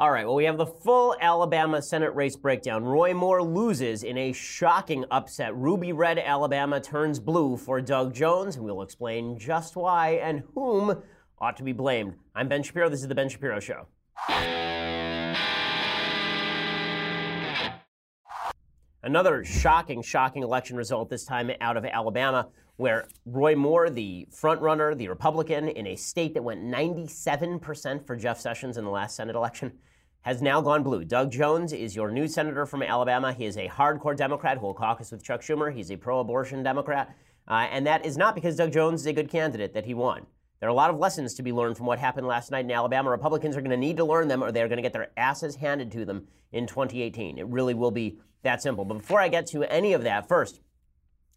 All right, well, we have the full Alabama Senate race breakdown. Roy Moore loses in a shocking upset. Ruby red Alabama turns blue for Doug Jones, and we'll explain just why and whom ought to be blamed. I'm Ben Shapiro. This is The Ben Shapiro Show. Another shocking, shocking election result, this time out of Alabama, where Roy Moore, the frontrunner, the Republican, in a state that went 97% for Jeff Sessions in the last Senate election, has now gone blue. Doug Jones is your new senator from Alabama. He is a hardcore Democrat who will caucus with Chuck Schumer. He's a pro abortion Democrat. Uh, and that is not because Doug Jones is a good candidate that he won. There are a lot of lessons to be learned from what happened last night in Alabama. Republicans are going to need to learn them or they're going to get their asses handed to them in 2018. It really will be that simple. But before I get to any of that, first,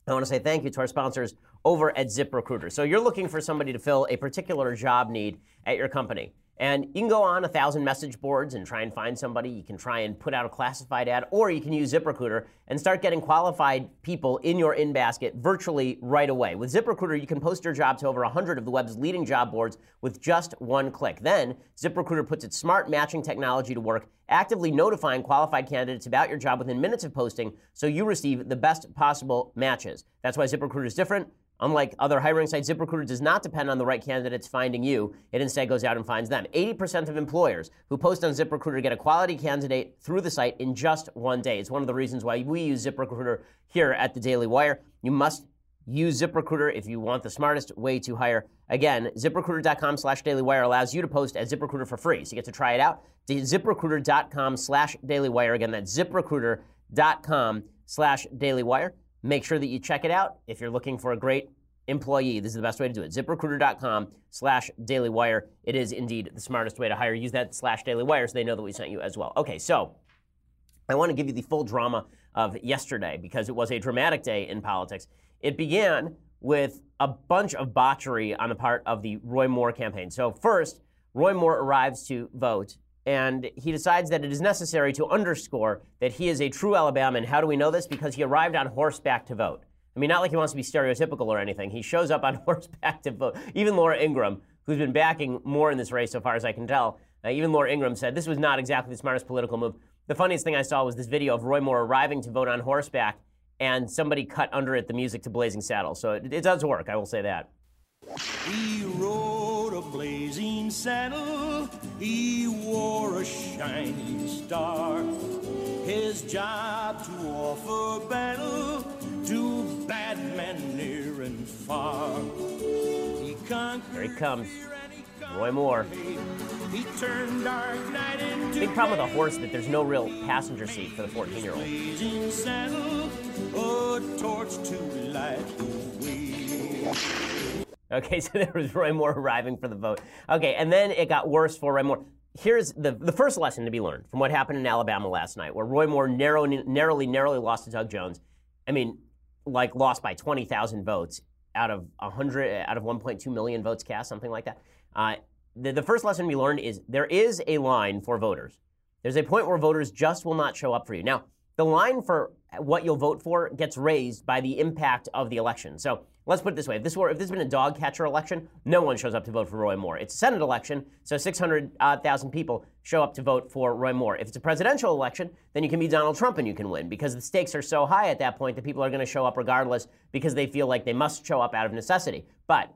I want to say thank you to our sponsors over at ZipRecruiter. So you're looking for somebody to fill a particular job need at your company. And you can go on a thousand message boards and try and find somebody. You can try and put out a classified ad, or you can use ZipRecruiter and start getting qualified people in your in basket virtually right away. With ZipRecruiter, you can post your job to over 100 of the web's leading job boards with just one click. Then, ZipRecruiter puts its smart matching technology to work, actively notifying qualified candidates about your job within minutes of posting so you receive the best possible matches. That's why ZipRecruiter is different. Unlike other hiring sites, ZipRecruiter does not depend on the right candidates finding you. It instead goes out and finds them. 80% of employers who post on ZipRecruiter get a quality candidate through the site in just one day. It's one of the reasons why we use ZipRecruiter here at the Daily Wire. You must use ZipRecruiter if you want the smartest way to hire. Again, ziprecruiter.com slash dailywire allows you to post at ZipRecruiter for free. So you get to try it out. ZipRecruiter.com slash dailywire. Again, that's ZipRecruiter.com slash dailywire. Make sure that you check it out if you're looking for a great employee. This is the best way to do it. ZipRecruiter.com slash dailywire. It is indeed the smartest way to hire. Use that slash dailywire so they know that we sent you as well. Okay, so I want to give you the full drama of yesterday because it was a dramatic day in politics. It began with a bunch of botchery on the part of the Roy Moore campaign. So, first, Roy Moore arrives to vote and he decides that it is necessary to underscore that he is a true Alabama. How do we know this? Because he arrived on horseback to vote. I mean, not like he wants to be stereotypical or anything. He shows up on horseback to vote. Even Laura Ingraham, who's been backing Moore in this race so far as I can tell, uh, even Laura Ingraham said this was not exactly the smartest political move. The funniest thing I saw was this video of Roy Moore arriving to vote on horseback, and somebody cut under it the music to Blazing Saddles. So it, it does work, I will say that. He rode a blazing saddle, he wore a shining star. His job to offer battle to bad men near and far. He conquered. Here he comes. Roy Moore. He turned dark night into Big problem with a horse that there's no real passenger seat for the 14 year old. Okay, so there was Roy Moore arriving for the vote. Okay, and then it got worse for Roy Moore. Here's the, the first lesson to be learned from what happened in Alabama last night, where Roy Moore narrow, narrowly, narrowly lost to Doug Jones. I mean, like lost by 20,000 votes out of 100, out of 1.2 million votes cast, something like that. Uh, the, the first lesson we learned is there is a line for voters. There's a point where voters just will not show up for you. Now, the line for what you'll vote for gets raised by the impact of the election. So let's put it this way: if this were if this has been a dog catcher election, no one shows up to vote for Roy Moore. It's a Senate election, so 600,000 people show up to vote for Roy Moore. If it's a presidential election, then you can be Donald Trump and you can win because the stakes are so high at that point that people are going to show up regardless because they feel like they must show up out of necessity. But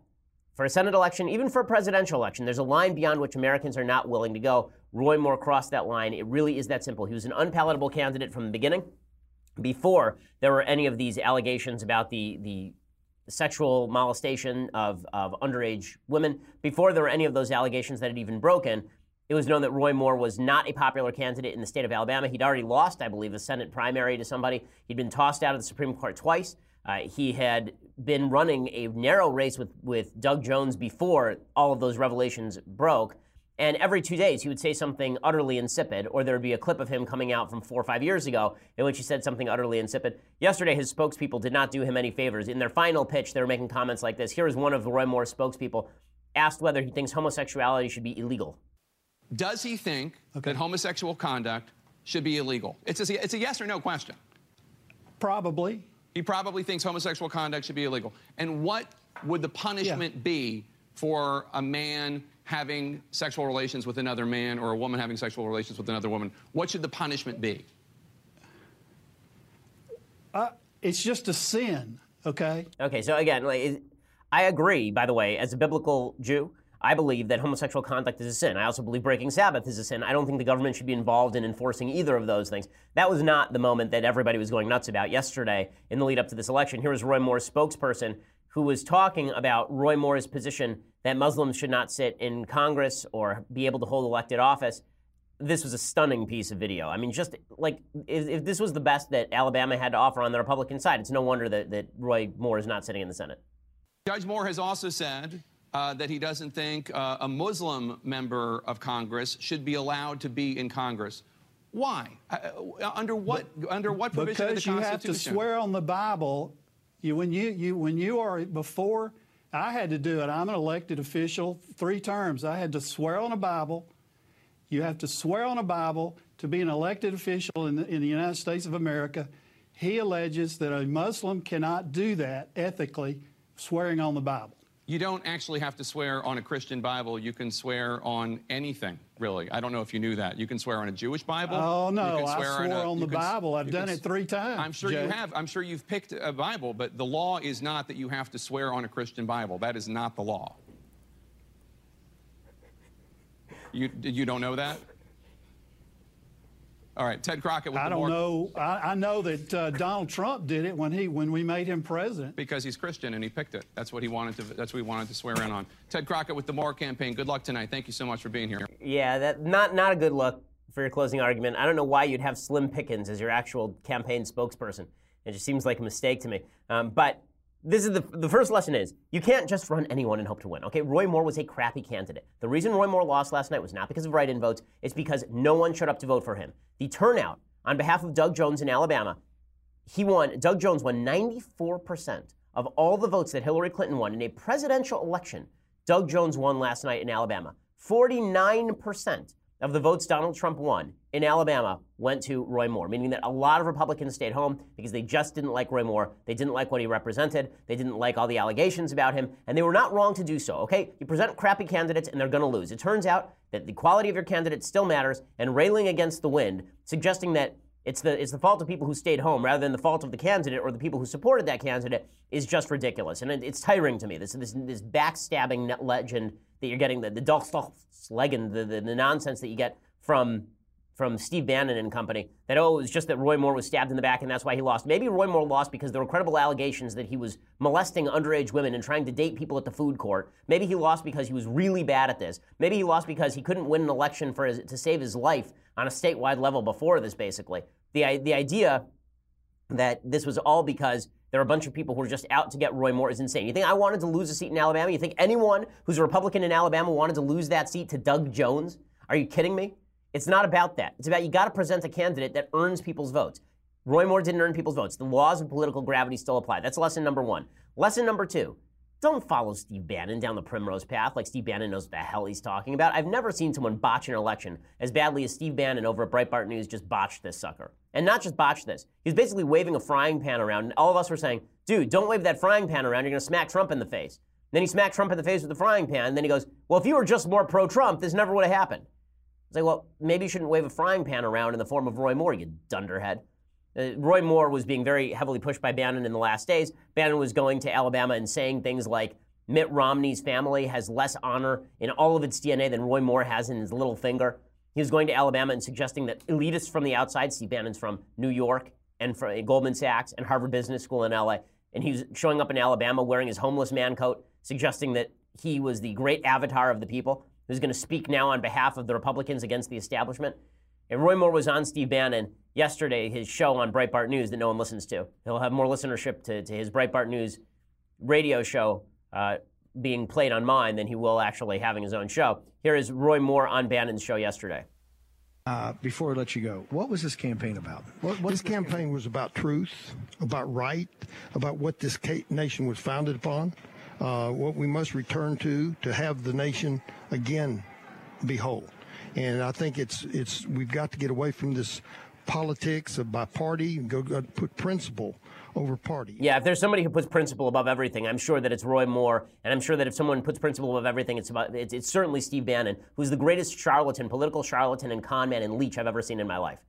for a Senate election, even for a presidential election, there's a line beyond which Americans are not willing to go. Roy Moore crossed that line. It really is that simple. He was an unpalatable candidate from the beginning. Before there were any of these allegations about the, the sexual molestation of, of underage women, before there were any of those allegations that had even broken, it was known that Roy Moore was not a popular candidate in the state of Alabama. He'd already lost, I believe, the Senate primary to somebody. He'd been tossed out of the Supreme Court twice. Uh, he had been running a narrow race with, with Doug Jones before all of those revelations broke. And every two days, he would say something utterly insipid, or there would be a clip of him coming out from four or five years ago in which he said something utterly insipid. Yesterday, his spokespeople did not do him any favors. In their final pitch, they were making comments like this. Here is one of Roy Moore's spokespeople asked whether he thinks homosexuality should be illegal. Does he think that homosexual conduct should be illegal? It's a, it's a yes or no question. Probably. He probably thinks homosexual conduct should be illegal. And what would the punishment be for a man having sexual relations with another man or a woman having sexual relations with another woman, what should the punishment be? Uh, it's just a sin, okay? Okay, so again, like, I agree, by the way, as a biblical Jew, I believe that homosexual conduct is a sin. I also believe breaking Sabbath is a sin. I don't think the government should be involved in enforcing either of those things. That was not the moment that everybody was going nuts about yesterday in the lead up to this election. Here was Roy Moore's spokesperson who was talking about Roy Moore's position that Muslims should not sit in Congress or be able to hold elected office. This was a stunning piece of video. I mean, just like if, if this was the best that Alabama had to offer on the Republican side, it's no wonder that, that Roy Moore is not sitting in the Senate. Judge Moore has also said uh, that he doesn't think uh, a Muslim member of Congress should be allowed to be in Congress. Why? Uh, uh under what? But, under what provision because of the Constitution? Because you have to swear on the Bible. You when you you when you are before. I had to do it. I'm an elected official, three terms. I had to swear on a Bible. You have to swear on a Bible to be an elected official in the, in the United States of America. He alleges that a Muslim cannot do that ethically, swearing on the Bible. You don't actually have to swear on a Christian Bible. You can swear on anything, really. I don't know if you knew that. You can swear on a Jewish Bible. Oh, no. I swore on, a, on the can, Bible. I've done can, it three times. I'm sure Jay. you have. I'm sure you've picked a Bible, but the law is not that you have to swear on a Christian Bible. That is not the law. You, you don't know that? All right, Ted Crockett. I don't know. I, I, know that uh, Donald Trump did it when he when we made him president. Because he's Christian and he picked it. That's what he wanted to. That's what he wanted to swear in on. Ted Crockett with the Moore campaign. Good luck tonight. Thank you so much for being here. Yeah, that not not a good look for your closing argument. I don't know why you'd have Slim Pickens as your actual campaign spokesperson. It just seems like a mistake to me. Um, but this is the, the first lesson is you can't just run anyone and hope to win. Okay, Roy Moore was a crappy candidate. The reason Roy Moore lost last night was not because of write-in votes. It's because no one showed up to vote for him. The turnout on behalf of Doug Jones in Alabama, he won. Doug Jones won 94% of all the votes that Hillary Clinton won in a presidential election. Doug Jones won last night in Alabama. 49% of the votes Donald Trump won in Alabama went to Roy Moore, meaning that a lot of Republicans stayed home because they just didn't like Roy Moore. They didn't like what he represented. They didn't like all the allegations about him, and they were not wrong to do so, okay? You present crappy candidates and they're going to lose. It turns out that the quality of your candidate still matters, and railing against the wind, suggesting that it's the, it's the fault of people who stayed home rather than the fault of the candidate or the people who supported that candidate is just ridiculous. And it, it's tiring to me. This, this, this backstabbing legend that you're getting, the, the legend, the, the, the nonsense that you get from from Steve Bannon and company that, oh, it was just that Roy Moore was stabbed in the back and that's why he lost. Maybe Roy Moore lost because there were credible allegations that he was molesting underage women and trying to date people at the food court. Maybe he lost because he was really bad at this. Maybe he lost because he couldn't win an election for his, to save his life on a statewide level before this, basically. The, the idea that this was all because there are a bunch of people who are just out to get Roy Moore is insane. You think I wanted to lose a seat in Alabama? You think anyone who's a Republican in Alabama wanted to lose that seat to Doug Jones? Are you kidding me? It's not about that. It's about you got to present a candidate that earns people's votes. Roy Moore didn't earn people's votes. The laws of political gravity still apply. That's lesson number one. Lesson number two don't follow Steve Bannon down the primrose path like Steve Bannon knows what the hell he's talking about. I've never seen someone botch an election as badly as Steve Bannon over at Breitbart News just botched this sucker. And not just botched this, he's basically waving a frying pan around, and all of us were saying, dude, don't wave that frying pan around, you're gonna smack Trump in the face. Then he smacked Trump in the face with the frying pan, and then he goes, well, if you were just more pro Trump, this never would have happened. It's like, well, maybe you shouldn't wave a frying pan around in the form of Roy Moore, you dunderhead. Uh, Roy Moore was being very heavily pushed by Bannon in the last days. Bannon was going to Alabama and saying things like, Mitt Romney's family has less honor in all of its DNA than Roy Moore has in his little finger. He was going to Alabama and suggesting that elitists from the outside, Steve Bannon's from New York and from Goldman Sachs and Harvard Business School in LA, and he was showing up in Alabama wearing his homeless man coat, suggesting that he was the great avatar of the people who's going to speak now on behalf of the Republicans against the establishment. And Roy Moore was on Steve Bannon yesterday, his show on Breitbart News that no one listens to. He'll have more listenership to, to his Breitbart News radio show uh, being played on mine than he will actually having his own show. Here is Roy Moore on Bannon's show yesterday. Uh, before I let you go, what was this campaign about? What, what this, this campaign, campaign was about truth, about right, about what this nation was founded upon, uh, what we must return to to have the nation again be whole. And I think it's it's we've got to get away from this politics of by party and go, go put principle over party. Yeah, if there's somebody who puts principle above everything, I'm sure that it's Roy Moore, and I'm sure that if someone puts principle above everything, it's about it's, it's certainly Steve Bannon, who's the greatest charlatan, political charlatan, and con man and leech I've ever seen in my life.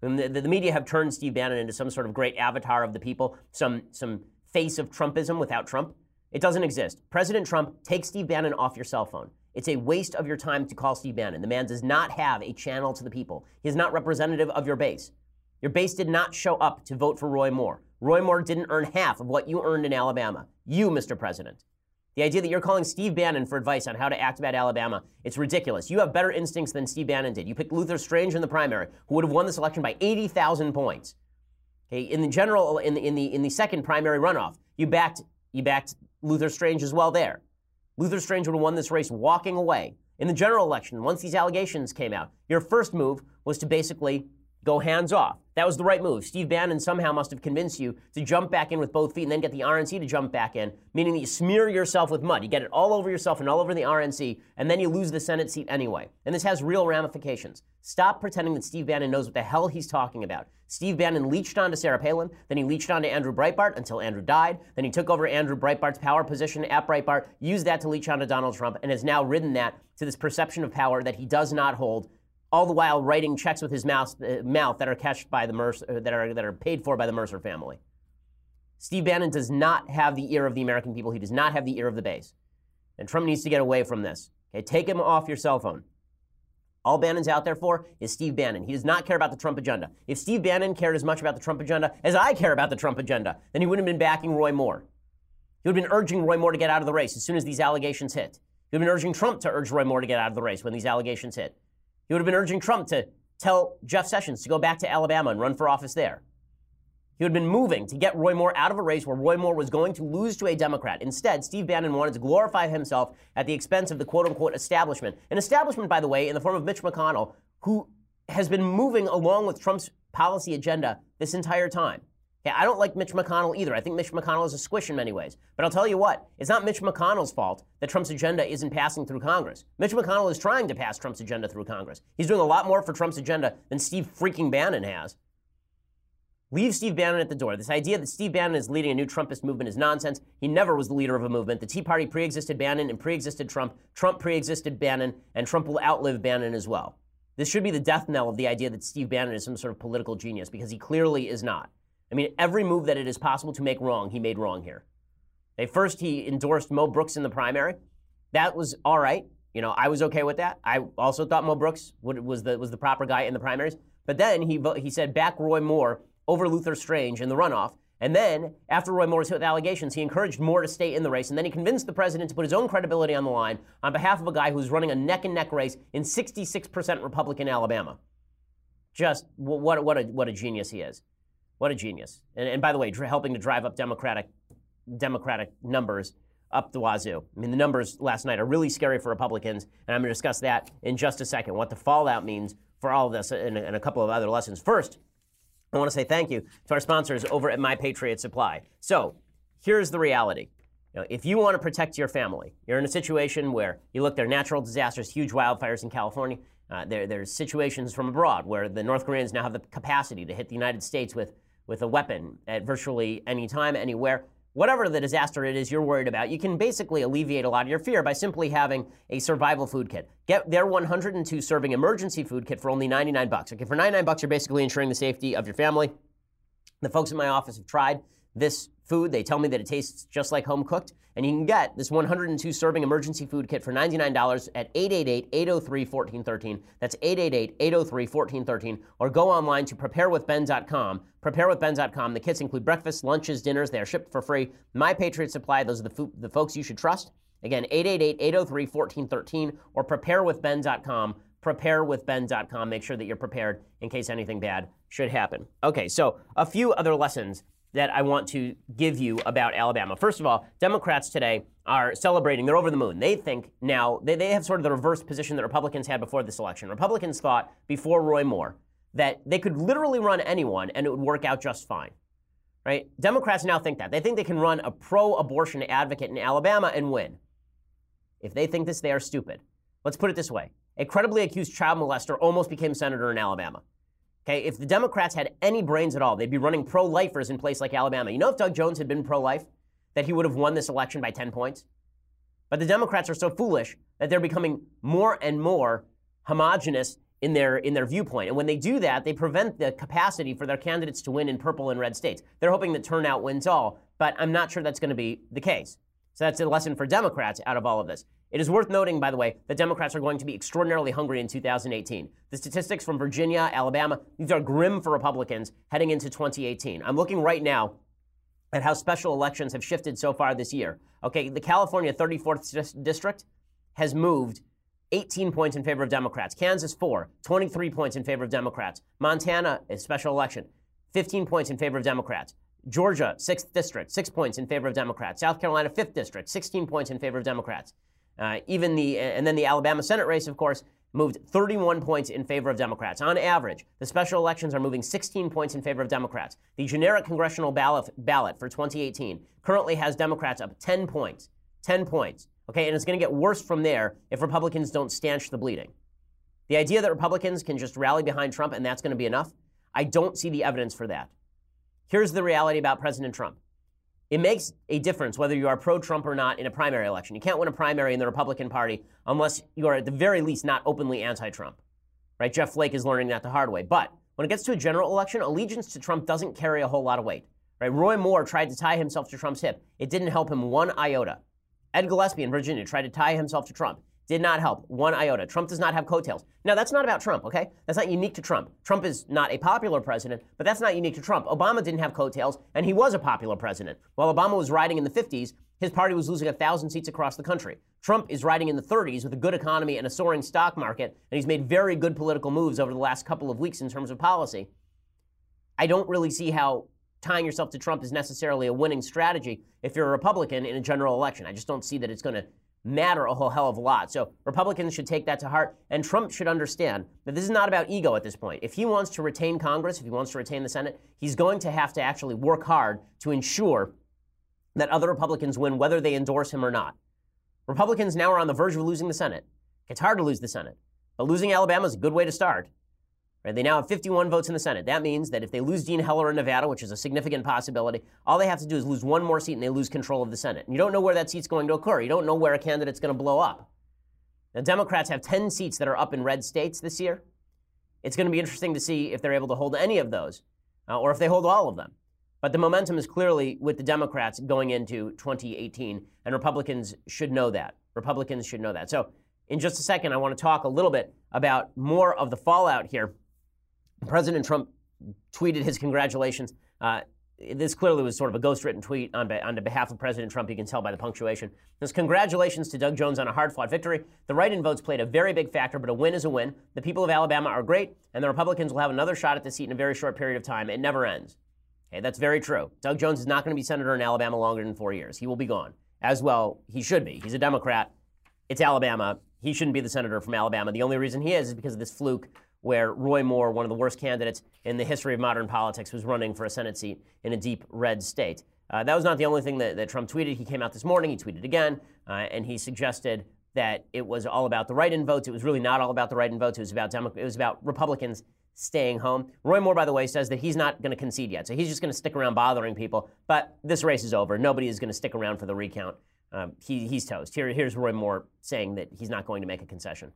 The, the media have turned Steve Bannon into some sort of great avatar of the people, some some face of Trumpism without Trump. It doesn't exist. President Trump, take Steve Bannon off your cell phone. It's a waste of your time to call Steve Bannon. The man does not have a channel to the people. He is not representative of your base. Your base did not show up to vote for Roy Moore. Roy Moore didn't earn half of what you earned in Alabama. You, Mr. President. The idea that you're calling Steve Bannon for advice on how to act about Alabama, it's ridiculous. You have better instincts than Steve Bannon did. You picked Luther Strange in the primary, who would have won this election by 80,000 points. Okay, in the general, in the, in the in the second primary runoff, you backed you backed Luther Strange as well there. Luther Strange would have won this race walking away. In the general election, once these allegations came out, your first move was to basically go hands off. That was the right move. Steve Bannon somehow must have convinced you to jump back in with both feet and then get the RNC to jump back in, meaning that you smear yourself with mud. You get it all over yourself and all over the RNC, and then you lose the Senate seat anyway. And this has real ramifications. Stop pretending that Steve Bannon knows what the hell he's talking about. Steve Bannon leached onto Sarah Palin, then he leached onto Andrew Breitbart until Andrew died, then he took over Andrew Breitbart's power position at Breitbart, used that to leech onto Donald Trump, and has now ridden that to this perception of power that he does not hold all the while writing checks with his mouth, uh, mouth that are cashed by the Mercer, uh, that are that are paid for by the Mercer family. Steve Bannon does not have the ear of the American people. He does not have the ear of the base, and Trump needs to get away from this. Okay, take him off your cell phone. All Bannon's out there for is Steve Bannon. He does not care about the Trump agenda. If Steve Bannon cared as much about the Trump agenda as I care about the Trump agenda, then he wouldn't have been backing Roy Moore. He would have been urging Roy Moore to get out of the race as soon as these allegations hit. He would have been urging Trump to urge Roy Moore to get out of the race when these allegations hit. He would have been urging Trump to tell Jeff Sessions to go back to Alabama and run for office there. He would have been moving to get Roy Moore out of a race where Roy Moore was going to lose to a Democrat. Instead, Steve Bannon wanted to glorify himself at the expense of the quote unquote establishment. An establishment, by the way, in the form of Mitch McConnell, who has been moving along with Trump's policy agenda this entire time. Okay, I don't like Mitch McConnell either. I think Mitch McConnell is a squish in many ways. But I'll tell you what, it's not Mitch McConnell's fault that Trump's agenda isn't passing through Congress. Mitch McConnell is trying to pass Trump's agenda through Congress. He's doing a lot more for Trump's agenda than Steve freaking Bannon has. Leave Steve Bannon at the door. This idea that Steve Bannon is leading a new Trumpist movement is nonsense. He never was the leader of a movement. The Tea Party pre-existed Bannon and pre-existed Trump. Trump pre-existed Bannon, and Trump will outlive Bannon as well. This should be the death knell of the idea that Steve Bannon is some sort of political genius, because he clearly is not. I mean, every move that it is possible to make wrong, he made wrong here. They first he endorsed Mo Brooks in the primary. That was all right. You know, I was okay with that. I also thought Mo Brooks was the was the proper guy in the primaries. But then he he said back Roy Moore over Luther Strange in the runoff. And then, after Roy Moore was hit with allegations, he encouraged Moore to stay in the race. And then he convinced the president to put his own credibility on the line on behalf of a guy who's running a neck and neck race in 66% Republican Alabama. Just what, what, a, what a genius he is. What a genius. And, and by the way, helping to drive up Democratic, Democratic numbers up the wazoo. I mean, the numbers last night are really scary for Republicans, and I'm going to discuss that in just a second, what the fallout means for all of this and, and a couple of other lessons. First, I want to say thank you to our sponsors over at My Patriot Supply. So, here's the reality. You know, if you want to protect your family, you're in a situation where you look, there are natural disasters, huge wildfires in California. Uh, there, there's situations from abroad where the North Koreans now have the capacity to hit the United States with with a weapon at virtually any time, anywhere. Whatever the disaster it is you're worried about, you can basically alleviate a lot of your fear by simply having a survival food kit. Get their 102 serving emergency food kit for only 99 bucks. Okay, for 99 bucks, you're basically ensuring the safety of your family. The folks in my office have tried this food. They tell me that it tastes just like home cooked. And you can get this 102 serving emergency food kit for $99 at 888 803 1413. That's 888 803 1413. Or go online to preparewithben.com. Preparewithben.com. The kits include breakfast, lunches, dinners. They are shipped for free. My Patriot Supply, those are the, fo- the folks you should trust. Again, 888 803 1413 or preparewithben.com. Preparewithben.com. Make sure that you're prepared in case anything bad should happen. Okay, so a few other lessons that I want to give you about Alabama. First of all, Democrats today are celebrating, they're over the moon. They think now, they, they have sort of the reverse position that Republicans had before this election. Republicans thought before Roy Moore that they could literally run anyone and it would work out just fine. Right? Democrats now think that. They think they can run a pro abortion advocate in Alabama and win. If they think this, they are stupid. Let's put it this way a credibly accused child molester almost became senator in Alabama. Okay, if the Democrats had any brains at all, they'd be running pro lifers in place like Alabama. You know, if Doug Jones had been pro life, that he would have won this election by 10 points? But the Democrats are so foolish that they're becoming more and more homogenous in their in their viewpoint. And when they do that, they prevent the capacity for their candidates to win in purple and red states. They're hoping that turnout wins all, but I'm not sure that's going to be the case. So that's a lesson for Democrats out of all of this. It is worth noting, by the way, that Democrats are going to be extraordinarily hungry in 2018. The statistics from Virginia, Alabama, these are grim for Republicans heading into 2018. I'm looking right now at how special elections have shifted so far this year. Okay, the California 34th district has moved 18 points in favor of Democrats. Kansas, 4. 23 points in favor of Democrats. Montana, a special election, 15 points in favor of Democrats. Georgia, 6th district, 6 points in favor of Democrats. South Carolina, 5th district, 16 points in favor of Democrats. Uh, even the, and then the Alabama Senate race, of course, moved 31 points in favor of Democrats. On average, the special elections are moving 16 points in favor of Democrats. The generic congressional ballot, ballot for 2018 currently has Democrats up 10 points. 10 points. Okay, and it's going to get worse from there if Republicans don't stanch the bleeding. The idea that Republicans can just rally behind Trump and that's going to be enough, I don't see the evidence for that. Here's the reality about President Trump. It makes a difference whether you are pro Trump or not in a primary election. You can't win a primary in the Republican Party unless you are at the very least not openly anti Trump. Right? Jeff Flake is learning that the hard way. But when it gets to a general election, allegiance to Trump doesn't carry a whole lot of weight. Right? Roy Moore tried to tie himself to Trump's hip. It didn't help him one iota. Ed Gillespie in Virginia tried to tie himself to Trump. Did not help one iota. Trump does not have coattails. Now, that's not about Trump, okay? That's not unique to Trump. Trump is not a popular president, but that's not unique to Trump. Obama didn't have coattails, and he was a popular president. While Obama was riding in the 50s, his party was losing 1,000 seats across the country. Trump is riding in the 30s with a good economy and a soaring stock market, and he's made very good political moves over the last couple of weeks in terms of policy. I don't really see how tying yourself to Trump is necessarily a winning strategy if you're a Republican in a general election. I just don't see that it's going to matter a whole hell of a lot. So Republicans should take that to heart, and Trump should understand that this is not about ego at this point. If he wants to retain Congress, if he wants to retain the Senate, he's going to have to actually work hard to ensure that other Republicans win, whether they endorse him or not. Republicans now are on the verge of losing the Senate. It's hard to lose the Senate, but losing Alabama is a good way to start. Right? They now have 51 votes in the Senate. That means that if they lose Dean Heller in Nevada, which is a significant possibility, all they have to do is lose one more seat and they lose control of the Senate. And you don't know where that seat's going to occur. You don't know where a candidate's going to blow up. Now, Democrats have 10 seats that are up in red states this year. It's going to be interesting to see if they're able to hold any of those uh, or if they hold all of them. But the momentum is clearly with the Democrats going into 2018, and Republicans should know that. Republicans should know that. So, in just a second, I want to talk a little bit about more of the fallout here President Trump tweeted his congratulations. Uh, this clearly was sort of a ghostwritten tweet on, on behalf of President Trump. You can tell by the punctuation. His congratulations to Doug Jones on a hard fought victory. The write in votes played a very big factor, but a win is a win. The people of Alabama are great, and the Republicans will have another shot at the seat in a very short period of time. It never ends. Okay, that's very true. Doug Jones is not going to be senator in Alabama longer than four years. He will be gone. As well, he should be. He's a Democrat. It's Alabama. He shouldn't be the senator from Alabama. The only reason he is is because of this fluke where Roy Moore, one of the worst candidates in the history of modern politics, was running for a Senate seat in a deep red state. Uh, that was not the only thing that, that, Trump tweeted. He came out this morning, he tweeted again, uh, and he suggested that it was all about the write-in votes. It was really not all about the write-in votes. It was about Demo- it was about Republicans staying home. Roy Moore, by the way, says that he's not going to concede yet, so he's just going to stick around bothering people. But this race is over. Nobody is going to stick around for the recount. Uh, he, he's toast. Here, here's Roy Moore saying that he's not going to make a concession.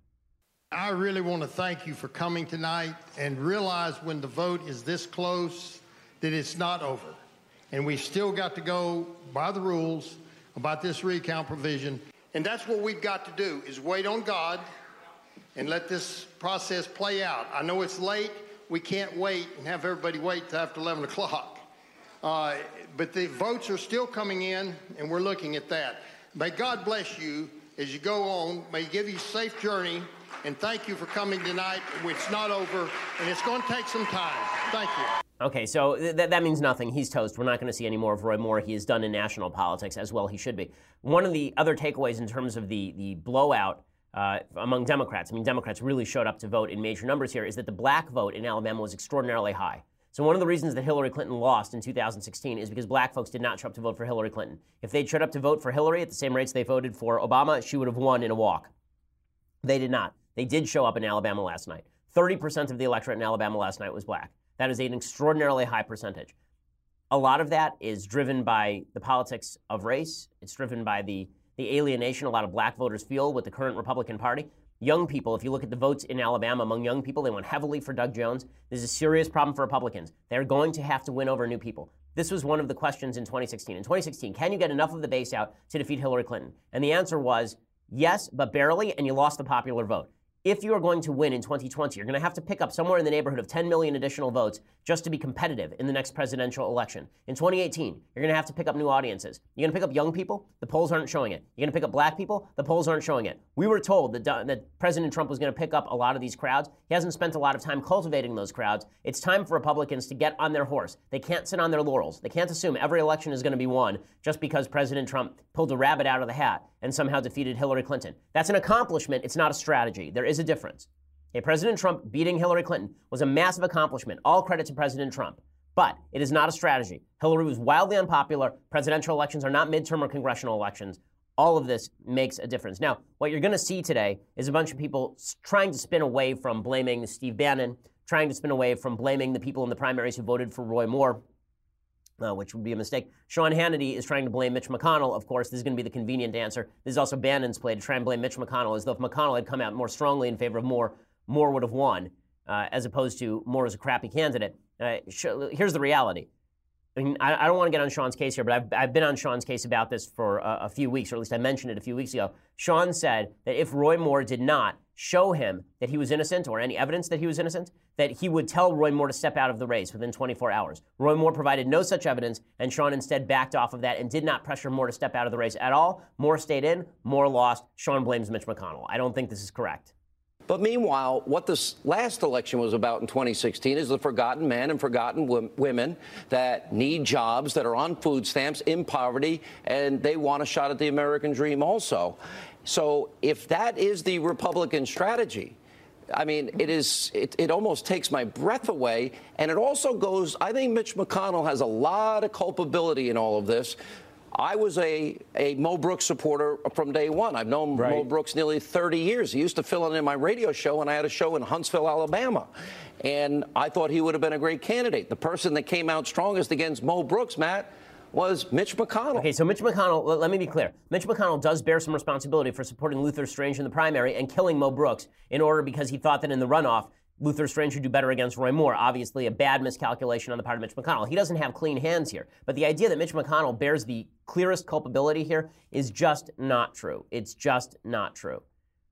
I really want to thank you for coming tonight and realize when the vote is this close that it's not over. And we still got to go by the rules about this recount provision. And that's what we've got to do is wait on God and let this process play out. I know it's late. We can't wait and have everybody wait till after 11 o'clock. Uh, but the votes are still coming in, and we're looking at that. May God bless you as you go on. May He give you a safe journey and thank you for coming tonight. It's not over, and it's going to take some time. Thank you. Okay, so th- that means nothing. He's toast. We're not going to see any more of Roy Moore. He is done in national politics, as well he should be. One of the other takeaways in terms of the, the blowout uh, among Democrats, I mean, Democrats really showed up to vote in major numbers here, is that the black vote in Alabama was extraordinarily high. So one of the reasons that Hillary Clinton lost in 2016 is because black folks did not show up to vote for Hillary Clinton. If they'd showed up to vote for Hillary at the same rates they voted for Obama, she would have won in a walk. They did not. They did show up in Alabama last night. 30% of the electorate in Alabama last night was black. That is an extraordinarily high percentage. A lot of that is driven by the politics of race. It's driven by the, the alienation a lot of black voters feel with the current Republican Party. Young people, if you look at the votes in Alabama among young people, they went heavily for Doug Jones. This is a serious problem for Republicans. They're going to have to win over new people. This was one of the questions in 2016. In 2016, can you get enough of the base out to defeat Hillary Clinton? And the answer was yes, but barely, and you lost the popular vote if you are going to win in 2020, you're going to have to pick up somewhere in the neighborhood of 10 million additional votes just to be competitive in the next presidential election. In 2018, you're going to have to pick up new audiences. You're going to pick up young people, the polls aren't showing it. You're going to pick up black people, the polls aren't showing it. We were told that, that President Trump was going to pick up a lot of these crowds. He hasn't spent a lot of time cultivating those crowds. It's time for Republicans to get on their horse. They can't sit on their laurels. They can't assume every election is going to be won just because President Trump pulled a rabbit out of the hat and somehow defeated Hillary Clinton. That's an accomplishment, it's not a strategy. There is a difference. Okay, President Trump beating Hillary Clinton was a massive accomplishment. All credit to President Trump. But it is not a strategy. Hillary was wildly unpopular. Presidential elections are not midterm or congressional elections. All of this makes a difference. Now, what you're going to see today is a bunch of people trying to spin away from blaming Steve Bannon, trying to spin away from blaming the people in the primaries who voted for Roy Moore uh, which would be a mistake. Sean Hannity is trying to blame Mitch McConnell. Of course, this is going to be the convenient answer. This is also Bannon's play to try and blame Mitch McConnell, as though if McConnell had come out more strongly in favor of Moore, Moore would have won, uh, as opposed to Moore as a crappy candidate. Uh, here's the reality. I, mean, I, I, don't want to get on Sean's case here, but I've, I've been on Sean's case about this for a few weeks, or at least I mentioned it a few weeks ago. Sean said that if Roy Moore did not show him that he was innocent or any evidence that he was innocent, that he would tell Roy Moore to step out of the race within 24 hours. Roy Moore provided no such evidence, and Sean instead backed off of that and did not pressure Moore to step out of the race at all. Moore stayed in, Moore lost. Sean blames Mitch McConnell. I don't think this is correct. But meanwhile, what this last election was about in 2016 is the forgotten men and forgotten women that need jobs, that are on food stamps, in poverty, and they want a shot at the American dream also. So if that is the Republican strategy, I mean, it is. It, it, almost takes my breath away, and it also goes. I think Mitch McConnell has a lot of culpability in all of this. I was a, a Mo Brooks supporter from day one. I've known right. Mo Brooks nearly 30 years. He used to fill in in my radio show, and I had a show in Huntsville, Alabama. And I thought he would have been a great candidate. The person that came out strongest against Mo Brooks, Matt, was Mitch McConnell. Okay, so Mitch McConnell, let me be clear. Mitch McConnell does bear some responsibility for supporting Luther Strange in the primary and killing Mo Brooks in order because he thought that in the runoff, Luther Strange would do better against Roy Moore. Obviously, a bad miscalculation on the part of Mitch McConnell. He doesn't have clean hands here. But the idea that Mitch McConnell bears the clearest culpability here is just not true. It's just not true.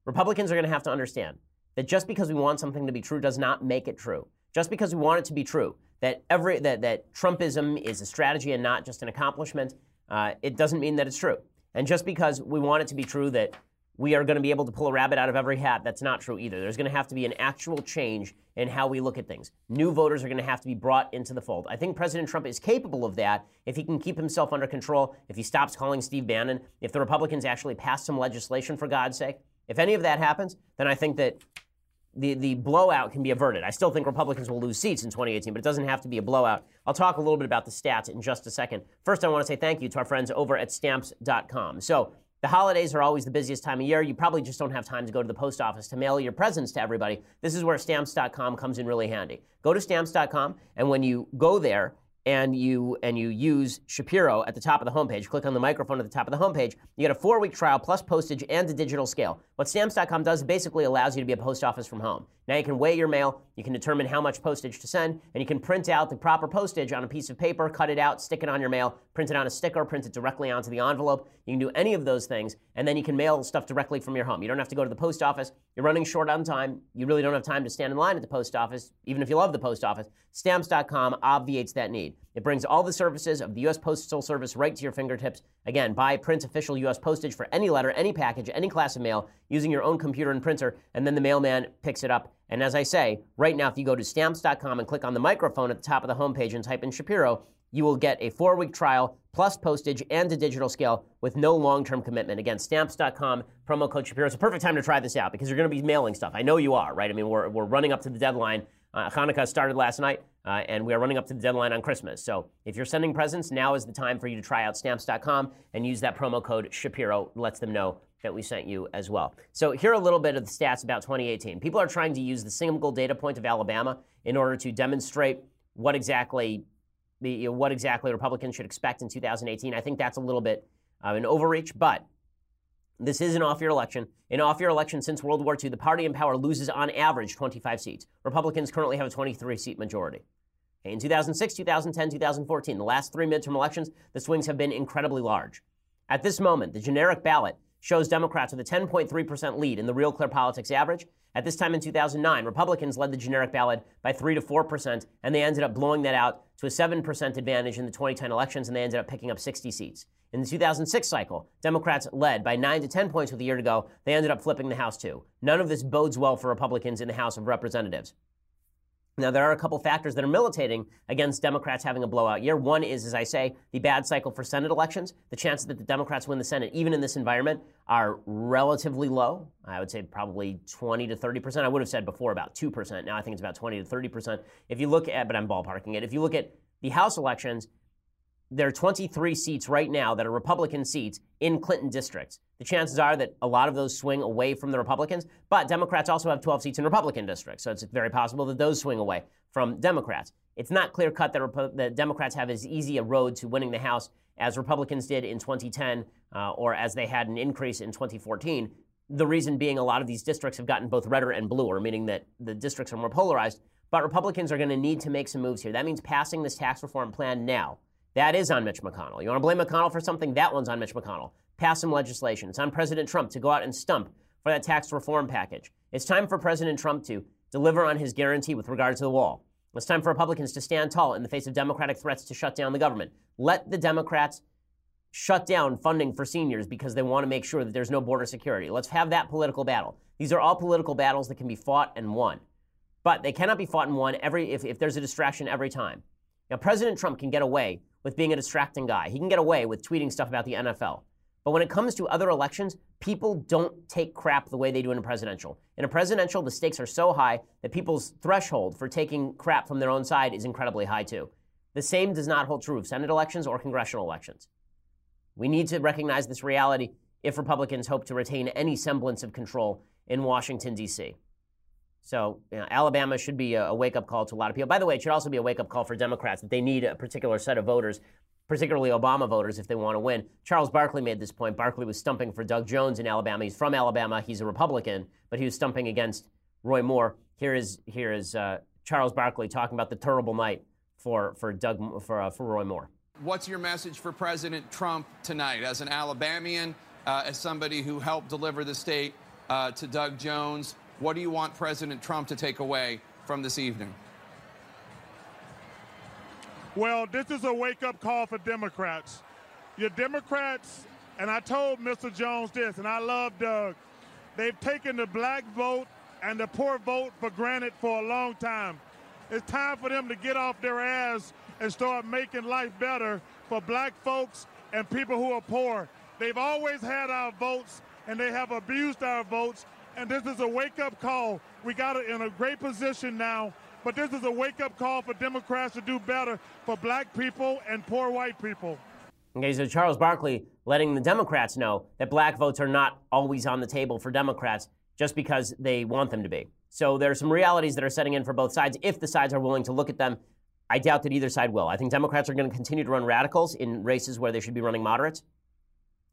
Republicans are going to have to understand that just because we want something to be true does not make it true. Just because we want it to be true that every that, that Trumpism is a strategy and not just an accomplishment, uh, it doesn't mean that it's true. And just because we want it to be true that we are going to be able to pull a rabbit out of every hat, that's not true either. There's going to have to be an actual change in how we look at things. New voters are going to have to be brought into the fold. I think President Trump is capable of that if he can keep himself under control, if he stops calling Steve Bannon, if the Republicans actually pass some legislation, for God's sake. If any of that happens, then I think that the, the blowout can be averted. I still think Republicans will lose seats in 2018, but it doesn't have to be a blowout. I'll talk a little bit about the stats in just a second. First, I want to say thank you to our friends over at stamps.com. So, the holidays are always the busiest time of year. You probably just don't have time to go to the post office to mail your presents to everybody. This is where stamps.com comes in really handy. Go to stamps.com, and when you go there, and you and you use Shapiro at the top of the homepage, click on the microphone at the top of the homepage, you get a four-week trial plus postage and a digital scale. What stamps.com does basically allows you to be a post office from home. Now you can weigh your mail, you can determine how much postage to send, and you can print out the proper postage on a piece of paper, cut it out, stick it on your mail, print it on a sticker, print it directly onto the envelope. You can do any of those things, and then you can mail stuff directly from your home. You don't have to go to the post office. You're running short on time. You really don't have time to stand in line at the post office, even if you love the post office. Stamps.com obviates that need. It brings all the services of the U.S. Postal Service right to your fingertips. Again, buy print official U.S. postage for any letter, any package, any class of mail using your own computer and printer, and then the mailman picks it up and as I say, right now, if you go to stamps.com and click on the microphone at the top of the homepage and type in Shapiro, you will get a four week trial plus postage and a digital scale with no long term commitment. Again, stamps.com, promo code Shapiro. It's a perfect time to try this out because you're going to be mailing stuff. I know you are, right? I mean, we're, we're running up to the deadline Uh, Hanukkah started last night, uh, and we are running up to the deadline on Christmas. So if you're sending presents, now is the time for you to try out stamps.com and use that promo code Shapiro. Lets them know that we sent you as well. So here are a little bit of the stats about 2018. People are trying to use the single data point of Alabama in order to demonstrate what exactly the, you know, what exactly Republicans should expect in 2018. I think that's a little bit of an overreach, but this is an off year election. An off year election since World War II, the party in power loses on average 25 seats. Republicans currently have a 23 seat majority. In 2006, 2010, 2014, the last three midterm elections, the swings have been incredibly large. At this moment, the generic ballot shows Democrats with a 10.3% lead in the Real Clear Politics average. At this time in 2009, Republicans led the generic ballot by 3 to 4%, and they ended up blowing that out to a 7% advantage in the 2010 elections, and they ended up picking up 60 seats. In the 2006 cycle, Democrats led by 9 to 10 points with a year to go. They ended up flipping the House too. None of this bodes well for Republicans in the House of Representatives. Now, there are a couple factors that are militating against Democrats having a blowout year. One is, as I say, the bad cycle for Senate elections. The chances that the Democrats win the Senate, even in this environment, are relatively low. I would say probably 20 to 30 percent. I would have said before about 2 percent. Now I think it's about 20 to 30 percent. If you look at, but I'm ballparking it. If you look at the House elections, there are 23 seats right now that are Republican seats in Clinton districts. The chances are that a lot of those swing away from the Republicans, but Democrats also have 12 seats in Republican districts, so it's very possible that those swing away from Democrats. It's not clear cut that, Repo- that Democrats have as easy a road to winning the House as Republicans did in 2010 uh, or as they had an increase in 2014. The reason being a lot of these districts have gotten both redder and bluer, meaning that the districts are more polarized. But Republicans are going to need to make some moves here. That means passing this tax reform plan now. That is on Mitch McConnell. You want to blame McConnell for something? That one's on Mitch McConnell. Pass some legislation. It's on President Trump to go out and stump for that tax reform package. It's time for President Trump to deliver on his guarantee with regard to the wall. It's time for Republicans to stand tall in the face of Democratic threats to shut down the government. Let the Democrats shut down funding for seniors because they want to make sure that there's no border security. Let's have that political battle. These are all political battles that can be fought and won. But they cannot be fought and won every if, if there's a distraction every time. Now, President Trump can get away with being a distracting guy. He can get away with tweeting stuff about the NFL. But when it comes to other elections, people don't take crap the way they do in a presidential. In a presidential, the stakes are so high that people's threshold for taking crap from their own side is incredibly high too. The same does not hold true of Senate elections or congressional elections. We need to recognize this reality if Republicans hope to retain any semblance of control in Washington, D.C. So, you know, Alabama should be a, a wake up call to a lot of people. By the way, it should also be a wake up call for Democrats that they need a particular set of voters, particularly Obama voters, if they want to win. Charles Barkley made this point. Barkley was stumping for Doug Jones in Alabama. He's from Alabama. He's a Republican, but he was stumping against Roy Moore. Here is here is uh, Charles Barkley talking about the terrible night for for Doug for uh, for Roy Moore. What's your message for President Trump tonight as an Alabamian, uh, as somebody who helped deliver the state uh, to Doug Jones? What do you want President Trump to take away from this evening? Well, this is a wake up call for Democrats. Your Democrats, and I told Mr. Jones this, and I love Doug, they've taken the black vote and the poor vote for granted for a long time. It's time for them to get off their ass and start making life better for black folks and people who are poor. They've always had our votes and they have abused our votes, and this is a wake up call. We got it in a great position now, but this is a wake up call for Democrats to do better for black people and poor white people. Okay, so Charles Barkley letting the Democrats know that black votes are not always on the table for Democrats just because they want them to be. So there are some realities that are setting in for both sides if the sides are willing to look at them. I doubt that either side will. I think Democrats are going to continue to run radicals in races where they should be running moderates.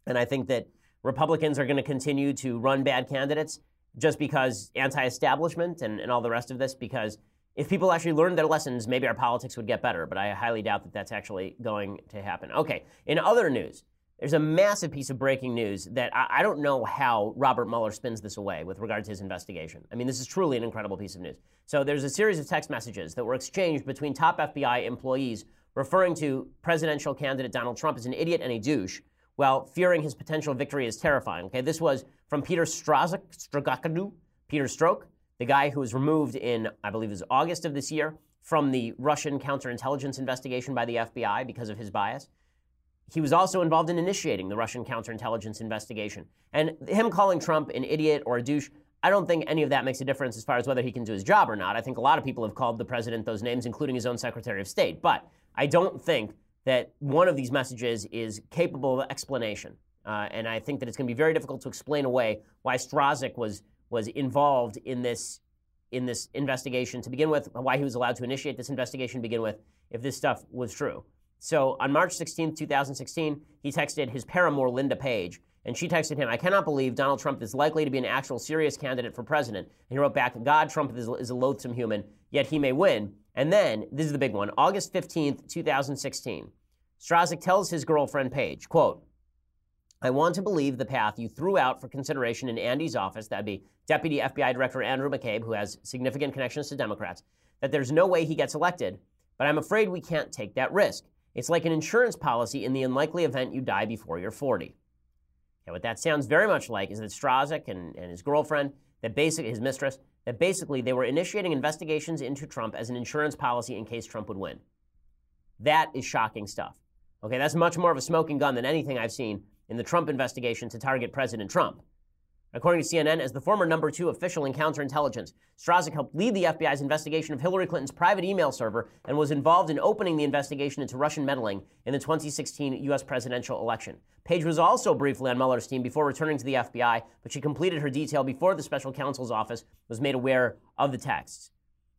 And I think that Republicans are going to continue to run bad candidates just because anti establishment and, and all the rest of this, because if people actually learned their lessons, maybe our politics would get better. But I highly doubt that that's actually going to happen. Okay, in other news, there's a massive piece of breaking news that I, I don't know how Robert Mueller spins this away with regard to his investigation. I mean, this is truly an incredible piece of news. So there's a series of text messages that were exchanged between top FBI employees referring to presidential candidate Donald Trump as an idiot and a douche while fearing his potential victory is terrifying. Okay, this was from Peter Strazak, Stragakadu, Peter Stroke, the guy who was removed in, I believe it was August of this year, from the Russian counterintelligence investigation by the FBI because of his bias. He was also involved in initiating the Russian counterintelligence investigation. And him calling Trump an idiot or a douche, I don't think any of that makes a difference as far as whether he can do his job or not. I think a lot of people have called the president those names, including his own Secretary of State. But I don't think that one of these messages is capable of explanation. Uh, and I think that it's going to be very difficult to explain away why Strzok was was involved in this in this investigation to begin with, why he was allowed to initiate this investigation to begin with, if this stuff was true. So on March 16, 2016, he texted his paramour, Linda Page, and she texted him, I cannot believe Donald Trump is likely to be an actual serious candidate for president. And he wrote back, God, Trump is, is a loathsome human, yet he may win. And then, this is the big one, August 15, 2016, Strzok tells his girlfriend Page, quote, I want to believe the path you threw out for consideration in Andy's office, that'd be Deputy FBI Director Andrew McCabe, who has significant connections to Democrats, that there's no way he gets elected, but I'm afraid we can't take that risk. It's like an insurance policy in the unlikely event you die before you're 40. Okay, what that sounds very much like is that Strzok and, and his girlfriend, that basically his mistress, that basically they were initiating investigations into Trump as an insurance policy in case Trump would win. That is shocking stuff. Okay, that's much more of a smoking gun than anything I've seen in the Trump investigation to target President Trump. According to CNN, as the former number two official in counterintelligence, Strzok helped lead the FBI's investigation of Hillary Clinton's private email server and was involved in opening the investigation into Russian meddling in the 2016 U.S. presidential election. Page was also briefly on Mueller's team before returning to the FBI, but she completed her detail before the special counsel's office was made aware of the texts.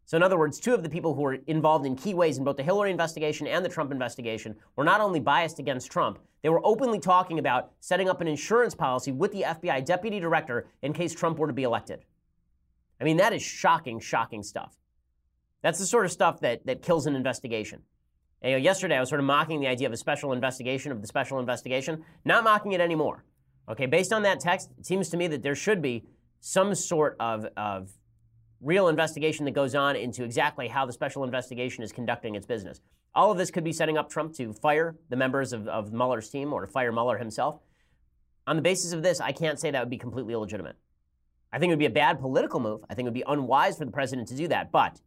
So, in other words, two of the people who were involved in key ways in both the Hillary investigation and the Trump investigation were not only biased against Trump, they were openly talking about setting up an insurance policy with the FBI deputy director in case Trump were to be elected. I mean, that is shocking, shocking stuff. That's the sort of stuff that, that kills an investigation. And, you know, yesterday, I was sort of mocking the idea of a special investigation of the special investigation, not mocking it anymore. Okay, based on that text, it seems to me that there should be some sort of, of real investigation that goes on into exactly how the special investigation is conducting its business. All of this could be setting up Trump to fire the members of, of Mueller's team or to fire Mueller himself. On the basis of this, I can't say that would be completely illegitimate. I think it would be a bad political move. I think it would be unwise for the president to do that, but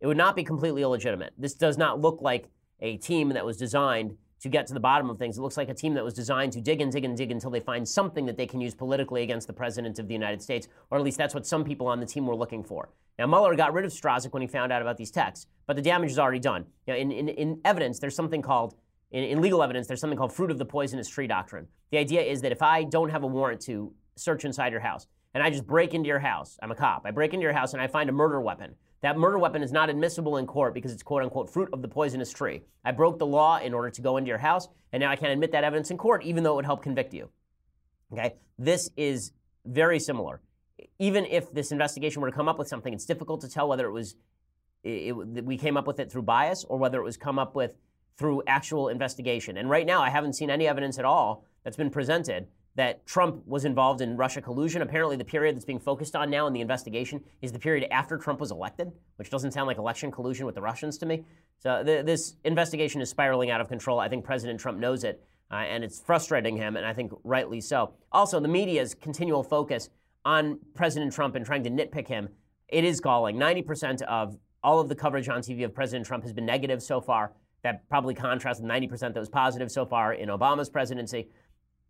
it would not be completely illegitimate. This does not look like a team that was designed to get to the bottom of things. It looks like a team that was designed to dig and dig and dig until they find something that they can use politically against the president of the United States, or at least that's what some people on the team were looking for. Now, Mueller got rid of Strzok when he found out about these texts, but the damage is already done. In, in, in evidence, there's something called, in, in legal evidence, there's something called fruit of the poisonous tree doctrine. The idea is that if I don't have a warrant to search inside your house, and I just break into your house, I'm a cop, I break into your house and I find a murder weapon, that murder weapon is not admissible in court because it's quote unquote fruit of the poisonous tree. I broke the law in order to go into your house, and now I can't admit that evidence in court, even though it would help convict you. Okay? This is very similar. Even if this investigation were to come up with something, it's difficult to tell whether it was it, it, we came up with it through bias or whether it was come up with through actual investigation. And right now, I haven't seen any evidence at all that's been presented that Trump was involved in Russia collusion. Apparently, the period that's being focused on now in the investigation is the period after Trump was elected, which doesn't sound like election collusion with the Russians to me. So th- this investigation is spiraling out of control. I think President Trump knows it, uh, and it's frustrating him, and I think rightly so. Also, the media's continual focus on President Trump and trying to nitpick him, it is galling. 90% of all of the coverage on TV of President Trump has been negative so far. That probably contrasts with 90% that was positive so far in Obama's presidency.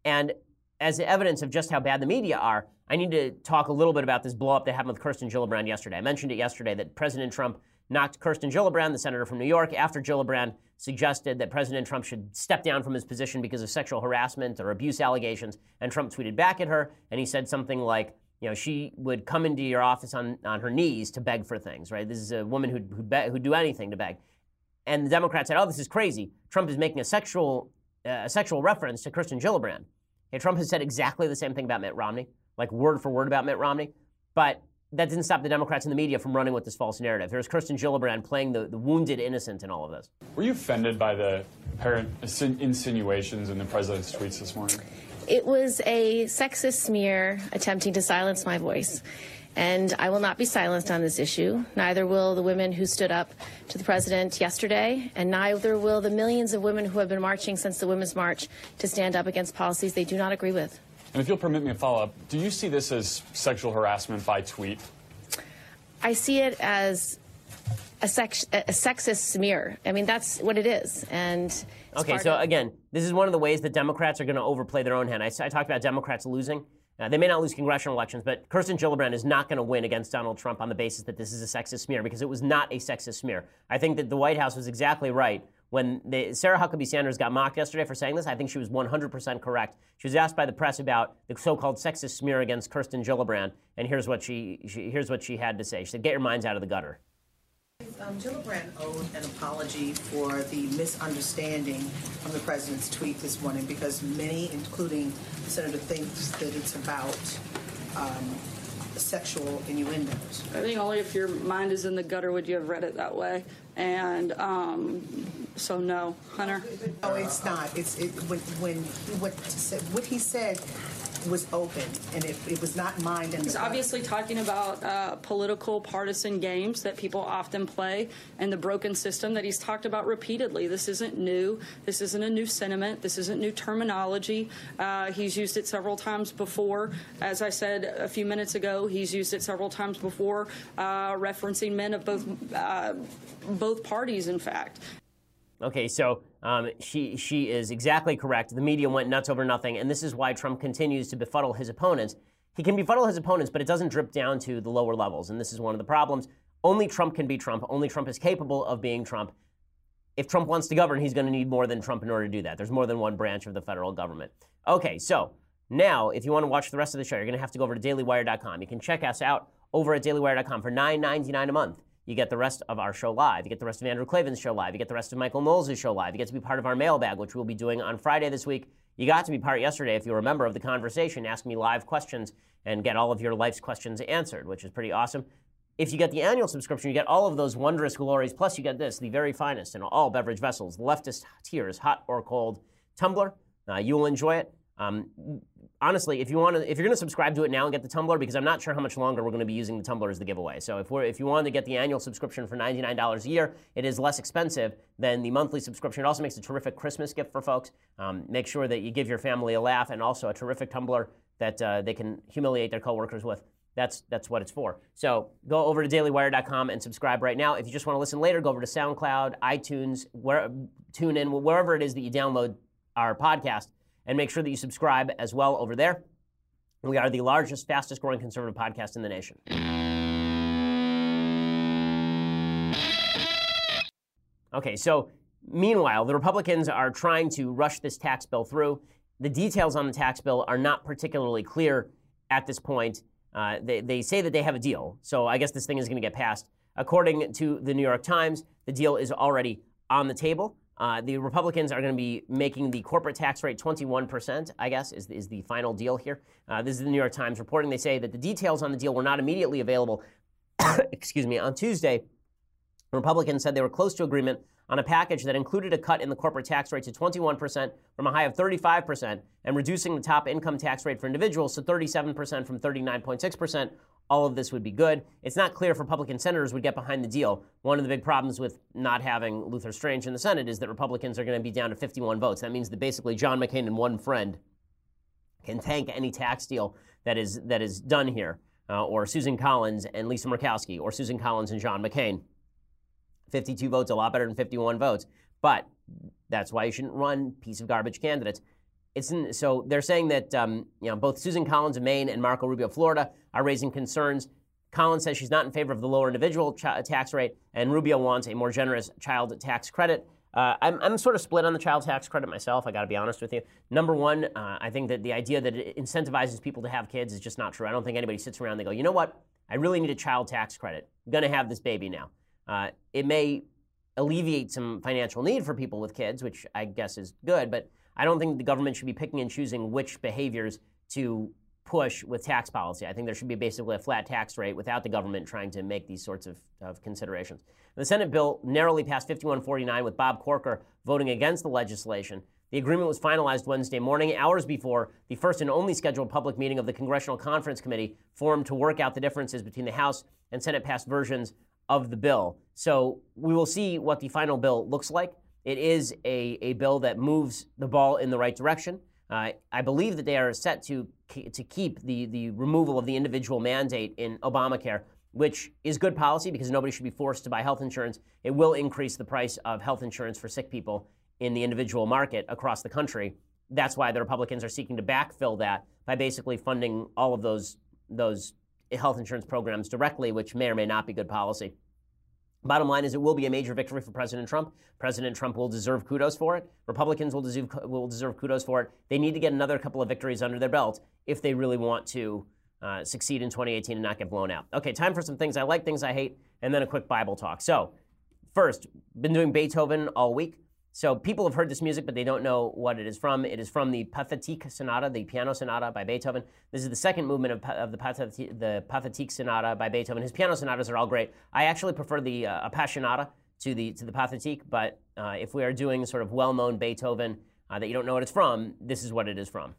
And as evidence of just how bad the media are, I need to talk a little bit about this blowup that happened with Kirsten Gillibrand yesterday. I mentioned it yesterday that President Trump knocked Kirsten Gillibrand, the senator from New York, after Gillibrand suggested that President Trump should step down from his position because of sexual harassment or abuse allegations. And Trump tweeted back at her, and he said something like, you know, she would come into your office on, on her knees to beg for things, right? This is a woman who'd, who'd, be, who'd do anything to beg. And the Democrats said, oh, this is crazy. Trump is making a sexual, uh, a sexual reference to Kirsten Gillibrand. Okay, Trump has said exactly the same thing about Mitt Romney, like word for word about Mitt Romney. But that didn't stop the Democrats and the media from running with this false narrative. There's Kirsten Gillibrand playing the, the wounded innocent in all of this. Were you offended by the apparent insinuations in the president's tweets this morning? It was a sexist smear attempting to silence my voice. And I will not be silenced on this issue. Neither will the women who stood up to the president yesterday, and neither will the millions of women who have been marching since the Women's March to stand up against policies they do not agree with. And if you'll permit me a follow up, do you see this as sexual harassment by tweet? I see it as a, sex, a sexist smear. I mean, that's what it is. And okay, so again, this is one of the ways that Democrats are going to overplay their own hand. I, I talked about Democrats losing. Uh, they may not lose congressional elections, but Kirsten Gillibrand is not going to win against Donald Trump on the basis that this is a sexist smear because it was not a sexist smear. I think that the White House was exactly right when they, Sarah Huckabee Sanders got mocked yesterday for saying this. I think she was 100% correct. She was asked by the press about the so-called sexist smear against Kirsten Gillibrand, and here's what she, she here's what she had to say. She said, "Get your minds out of the gutter." Um, Gillibrand owed an apology for the misunderstanding from the president's tweet this morning because many, including the senator, thinks that it's about um, sexual innuendos. I think only if your mind is in the gutter would you have read it that way. And um, so, no, Hunter. No, it's not. It's it, when, when what, what he said was open, and it, it was not mind and. He's obviously talking about uh, political partisan games that people often play and the broken system that he's talked about repeatedly. This isn't new. This isn't a new sentiment. This isn't new terminology. Uh, he's used it several times before. As I said a few minutes ago, he's used it several times before, uh, referencing men of both uh, both parties. In fact. Okay, so um, she she is exactly correct. The media went nuts over nothing, and this is why Trump continues to befuddle his opponents. He can befuddle his opponents, but it doesn't drip down to the lower levels, and this is one of the problems. Only Trump can be Trump. Only Trump is capable of being Trump. If Trump wants to govern, he's going to need more than Trump in order to do that. There's more than one branch of the federal government. Okay, so now if you want to watch the rest of the show, you're going to have to go over to dailywire.com. You can check us out over at dailywire.com for $9.99 a month. You get the rest of our show live. You get the rest of Andrew Klavan's show live. You get the rest of Michael Knowles' show live. You get to be part of our mailbag, which we'll be doing on Friday this week. You got to be part yesterday, if you remember, of the conversation. Ask me live questions and get all of your life's questions answered, which is pretty awesome. If you get the annual subscription, you get all of those wondrous glories. Plus, you get this the very finest in all beverage vessels, leftist tears, hot or cold tumbler. Uh, you will enjoy it. Um, honestly, if you want to, if you're going to subscribe to it now and get the tumbler, because I'm not sure how much longer we're going to be using the tumbler as the giveaway. So if we're if you want to get the annual subscription for $99 a year, it is less expensive than the monthly subscription. It also makes a terrific Christmas gift for folks. Um, make sure that you give your family a laugh and also a terrific tumbler that uh, they can humiliate their coworkers with. That's that's what it's for. So go over to dailywire.com and subscribe right now. If you just want to listen later, go over to SoundCloud, iTunes, where tune in, wherever it is that you download our podcast and make sure that you subscribe as well over there. We are the largest, fastest growing conservative podcast in the nation. Okay, so meanwhile, the Republicans are trying to rush this tax bill through. The details on the tax bill are not particularly clear at this point. Uh, they, they say that they have a deal, so I guess this thing is going to get passed. According to the New York Times, the deal is already on the table. Uh, the Republicans are going to be making the corporate tax rate 21%, I guess, is, is the final deal here. Uh, this is the New York Times reporting. They say that the details on the deal were not immediately available, excuse me, on Tuesday. Republicans said they were close to agreement on a package that included a cut in the corporate tax rate to 21% from a high of 35% and reducing the top income tax rate for individuals to 37% from 39.6%, all of this would be good. It's not clear if Republican senators would get behind the deal. One of the big problems with not having Luther Strange in the Senate is that Republicans are going to be down to 51 votes. That means that basically John McCain and one friend can tank any tax deal that is that is done here, uh, or Susan Collins and Lisa Murkowski, or Susan Collins and John McCain. 52 votes, a lot better than 51 votes. But that's why you shouldn't run piece of garbage candidates. It's in, so they're saying that um, you know both Susan Collins of Maine and Marco Rubio of Florida are raising concerns. Collins says she's not in favor of the lower individual ch- tax rate, and Rubio wants a more generous child tax credit. Uh, I'm, I'm, sort of split on the child tax credit myself. I got to be honest with you. Number one, uh, I think that the idea that it incentivizes people to have kids is just not true. I don't think anybody sits around and they go, you know what? I really need a child tax credit. I'm going to have this baby now. Uh, it may alleviate some financial need for people with kids, which I guess is good, but I don't think the government should be picking and choosing which behaviors to push with tax policy. I think there should be basically a flat tax rate without the government trying to make these sorts of, of considerations. The Senate bill narrowly passed 5149 with Bob Corker voting against the legislation. The agreement was finalized Wednesday morning, hours before the first and only scheduled public meeting of the Congressional Conference Committee formed to work out the differences between the House and Senate passed versions of the bill. So we will see what the final bill looks like. It is a, a bill that moves the ball in the right direction. Uh, I believe that they are set to, to keep the, the removal of the individual mandate in Obamacare, which is good policy because nobody should be forced to buy health insurance. It will increase the price of health insurance for sick people in the individual market across the country. that's why the Republicans are seeking to backfill that by basically funding all of those those health insurance programs directly, which may or may not be good policy. Bottom line is, it will be a major victory for President Trump. President Trump will deserve kudos for it. Republicans will deserve, will deserve kudos for it. They need to get another couple of victories under their belt if they really want to uh, succeed in 2018 and not get blown out. Okay, time for some things I like, things I hate, and then a quick Bible talk. So, first, been doing Beethoven all week. So people have heard this music, but they don't know what it is from. It is from the Pathétique Sonata, the piano sonata by Beethoven. This is the second movement of, of the, Pathétique, the Pathétique Sonata by Beethoven. His piano sonatas are all great. I actually prefer the uh, Appassionata to the to the Pathétique, but uh, if we are doing sort of well-known Beethoven uh, that you don't know what it's from, this is what it is from.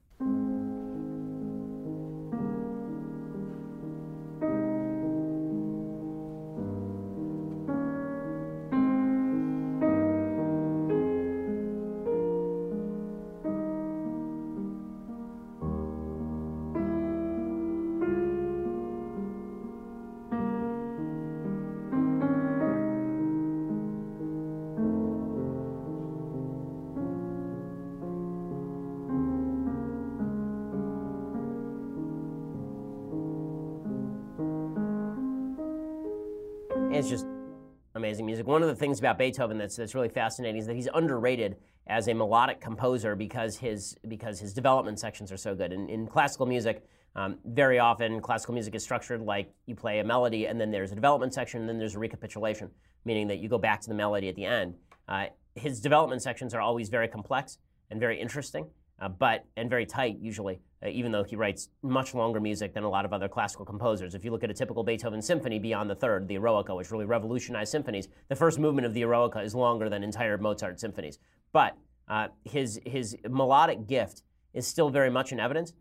One of the things about Beethoven that's, that's really fascinating is that he's underrated as a melodic composer because his because his development sections are so good. In, in classical music, um, very often classical music is structured like you play a melody and then there's a development section and then there's a recapitulation, meaning that you go back to the melody at the end. Uh, his development sections are always very complex and very interesting, uh, but and very tight usually uh, even though he writes much longer music than a lot of other classical composers. If you look at a typical Beethoven symphony beyond the third, the Eroica, which really revolutionized symphonies, the first movement of the Eroica is longer than entire Mozart symphonies. But uh, his, his melodic gift is still very much in evidence.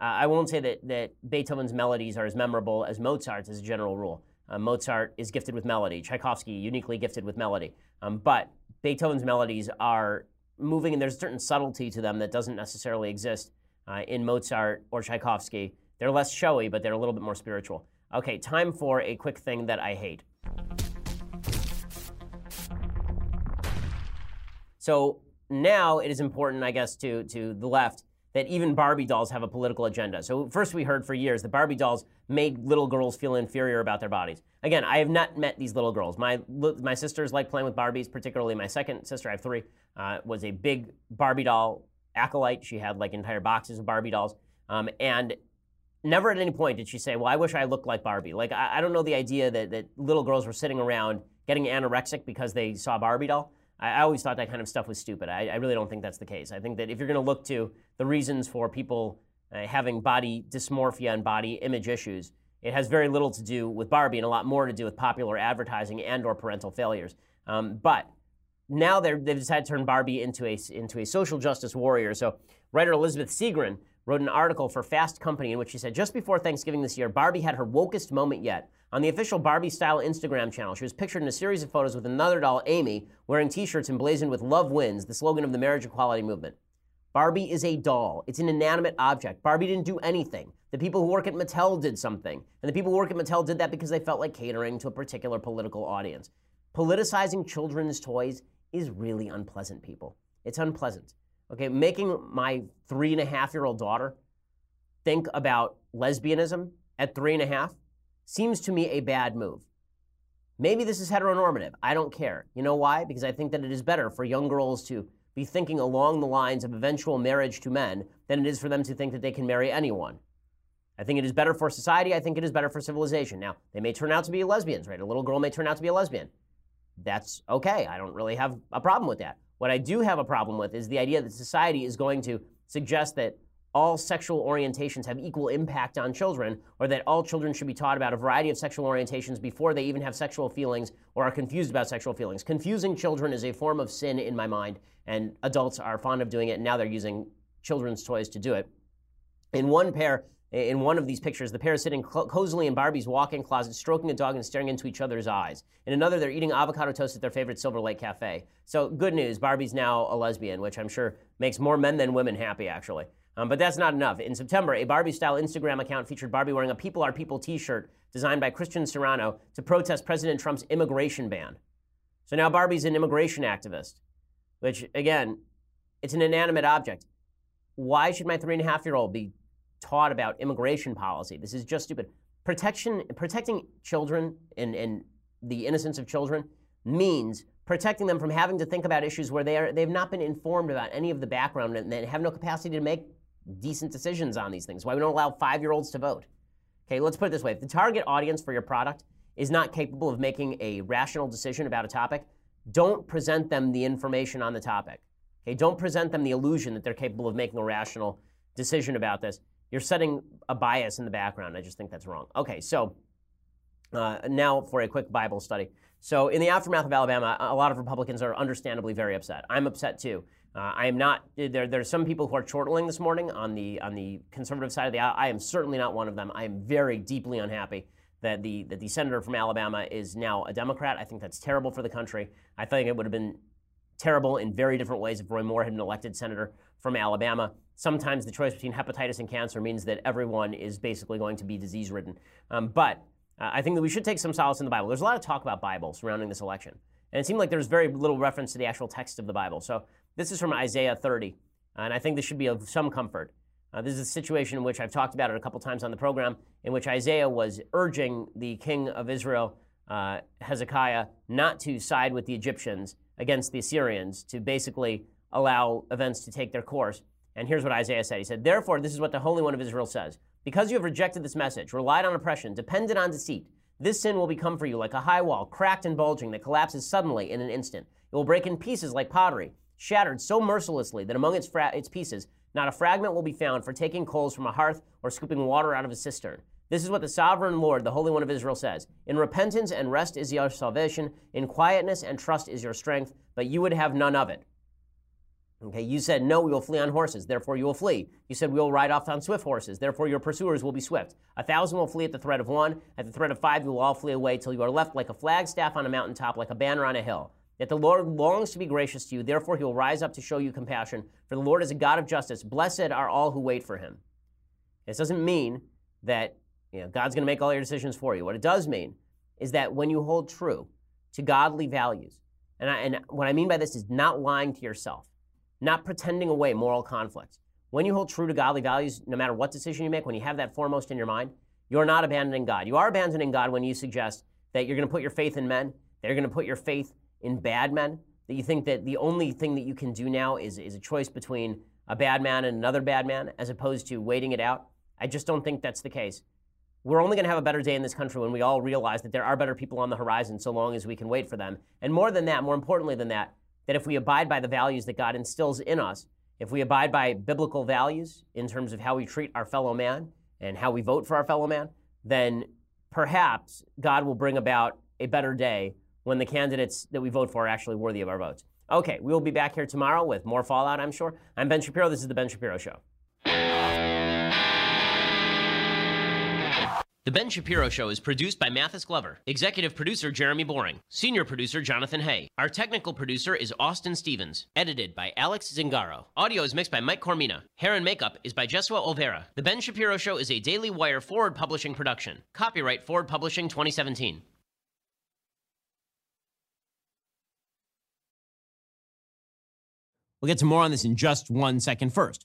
Uh, I won't say that, that Beethoven's melodies are as memorable as Mozart's as a general rule. Uh, Mozart is gifted with melody, Tchaikovsky uniquely gifted with melody. Um, but Beethoven's melodies are moving, and there's a certain subtlety to them that doesn't necessarily exist uh, in Mozart or Tchaikovsky. They're less showy, but they're a little bit more spiritual. Okay, time for a quick thing that I hate. So now it is important, I guess, to, to the left that even Barbie dolls have a political agenda. So first we heard for years that Barbie dolls made little girls feel inferior about their bodies. Again, I have not met these little girls. My, my sisters like playing with Barbies, particularly my second sister, I have three, uh, was a big Barbie doll acolyte. She had like entire boxes of Barbie dolls. Um, and never at any point did she say, Well, I wish I looked like Barbie. Like, I, I, don't know the idea that, that little girls were sitting around getting anorexic because they saw Barbie doll. I, always thought that kind of stuff was stupid. I, I, really don't think that's the case. I think that if you're going to look to the reasons for people uh, having body dysmorphia and body image issues, it has very little to do with Barbie and a lot more to do with popular advertising and or parental failures. Um, but now they've decided to turn Barbie into a, into a social justice warrior. So, writer Elizabeth Segran wrote an article for Fast Company in which she said just before Thanksgiving this year, Barbie had her wokest moment yet. On the official Barbie style Instagram channel, she was pictured in a series of photos with another doll, Amy, wearing t shirts emblazoned with Love Wins, the slogan of the marriage equality movement. Barbie is a doll. It's an inanimate object. Barbie didn't do anything. The people who work at Mattel did something. And the people who work at Mattel did that because they felt like catering to a particular political audience. Politicizing children's toys is really unpleasant, people. It's unpleasant. Okay, making my three and a half year old daughter think about lesbianism at three and a half seems to me a bad move. Maybe this is heteronormative. I don't care. You know why? Because I think that it is better for young girls to be thinking along the lines of eventual marriage to men than it is for them to think that they can marry anyone. I think it is better for society. I think it is better for civilization. Now, they may turn out to be lesbians, right? A little girl may turn out to be a lesbian that's okay. I don't really have a problem with that. What I do have a problem with is the idea that society is going to suggest that all sexual orientations have equal impact on children, or that all children should be taught about a variety of sexual orientations before they even have sexual feelings or are confused about sexual feelings. Confusing children is a form of sin in my mind, and adults are fond of doing it, and now they're using children's toys to do it. In one pair, in one of these pictures, the pair is sitting cozily in Barbie's walk-in closet, stroking a dog and staring into each other's eyes. In another, they're eating avocado toast at their favorite Silver Lake Cafe. So good news, Barbie's now a lesbian, which I'm sure makes more men than women happy, actually. Um, but that's not enough. In September, a Barbie-style Instagram account featured Barbie wearing a "People Are People" T-shirt designed by Christian Siriano to protest President Trump's immigration ban. So now Barbie's an immigration activist, which again, it's an inanimate object. why should my three and a half year old be taught about immigration policy? This is just stupid. Protection, protecting children and, and the innocence of children means protecting them from having to think about issues where they are they've not been informed about any of the background and they have no capacity to make decent decisions on these things. Why we don't allow five year olds to vote. Okay, let's put it this way: if the target audience for your product is not capable of making a rational decision about a topic, don't present them the information on the topic. Okay, don't present them the illusion that they're capable of making a rational decision about this. You're setting a bias in the background. I just think that's wrong. Okay, so uh, now for a quick Bible study. So, in the aftermath of Alabama, a lot of Republicans are understandably very upset. I'm upset too. Uh, I am not. There, there are some people who are chortling this morning on the on the conservative side of the aisle. I am certainly not one of them. I am very deeply unhappy that the that the senator from Alabama is now a Democrat. I think that's terrible for the country. I think it would have been terrible in very different ways if Roy Moore had been elected senator from Alabama. Sometimes the choice between hepatitis and cancer means that everyone is basically going to be disease ridden. Um, but uh, I think that we should take some solace in the Bible. There's a lot of talk about Bible surrounding this election. And it seemed like there's very little reference to the actual text of the Bible. So this is from Isaiah 30. And I think this should be of some comfort. Uh, this is a situation in which I've talked about it a couple times on the program, in which Isaiah was urging the king of Israel, uh, Hezekiah, not to side with the Egyptians against the Assyrians, to basically allow events to take their course. And here's what Isaiah said He said, Therefore, this is what the Holy One of Israel says because you have rejected this message, relied on oppression, depended on deceit, this sin will become for you like a high wall, cracked and bulging, that collapses suddenly in an instant. It will break in pieces like pottery, shattered so mercilessly that among its, fra- its pieces, not a fragment will be found for taking coals from a hearth or scooping water out of a cistern. This is what the sovereign Lord, the Holy One of Israel, says In repentance and rest is your salvation, in quietness and trust is your strength, but you would have none of it. Okay, you said, no, we will flee on horses, therefore you will flee. You said, we will ride off on swift horses, therefore your pursuers will be swift. A thousand will flee at the threat of one, at the threat of five you will all flee away till you are left like a flagstaff on a mountaintop, like a banner on a hill. Yet the Lord longs to be gracious to you, therefore he will rise up to show you compassion, for the Lord is a God of justice. Blessed are all who wait for him. This doesn't mean that you know, God's going to make all your decisions for you. What it does mean is that when you hold true to godly values, and, I, and what I mean by this is not lying to yourself, not pretending away moral conflicts. When you hold true to godly values, no matter what decision you make, when you have that foremost in your mind, you're not abandoning God. You are abandoning God when you suggest that you're going to put your faith in men, that you're going to put your faith in bad men, that you think that the only thing that you can do now is, is a choice between a bad man and another bad man, as opposed to waiting it out. I just don't think that's the case. We're only going to have a better day in this country when we all realize that there are better people on the horizon so long as we can wait for them. And more than that, more importantly than that, that if we abide by the values that God instills in us, if we abide by biblical values in terms of how we treat our fellow man and how we vote for our fellow man, then perhaps God will bring about a better day when the candidates that we vote for are actually worthy of our votes. Okay, we will be back here tomorrow with more Fallout, I'm sure. I'm Ben Shapiro. This is The Ben Shapiro Show. The Ben Shapiro Show is produced by Mathis Glover, executive producer Jeremy Boring, senior producer Jonathan Hay. Our technical producer is Austin Stevens, edited by Alex Zingaro. Audio is mixed by Mike Coromina. Hair and makeup is by Jesua Olvera. The Ben Shapiro Show is a Daily Wire Forward Publishing production. Copyright Forward Publishing 2017. We'll get to more on this in just one second first.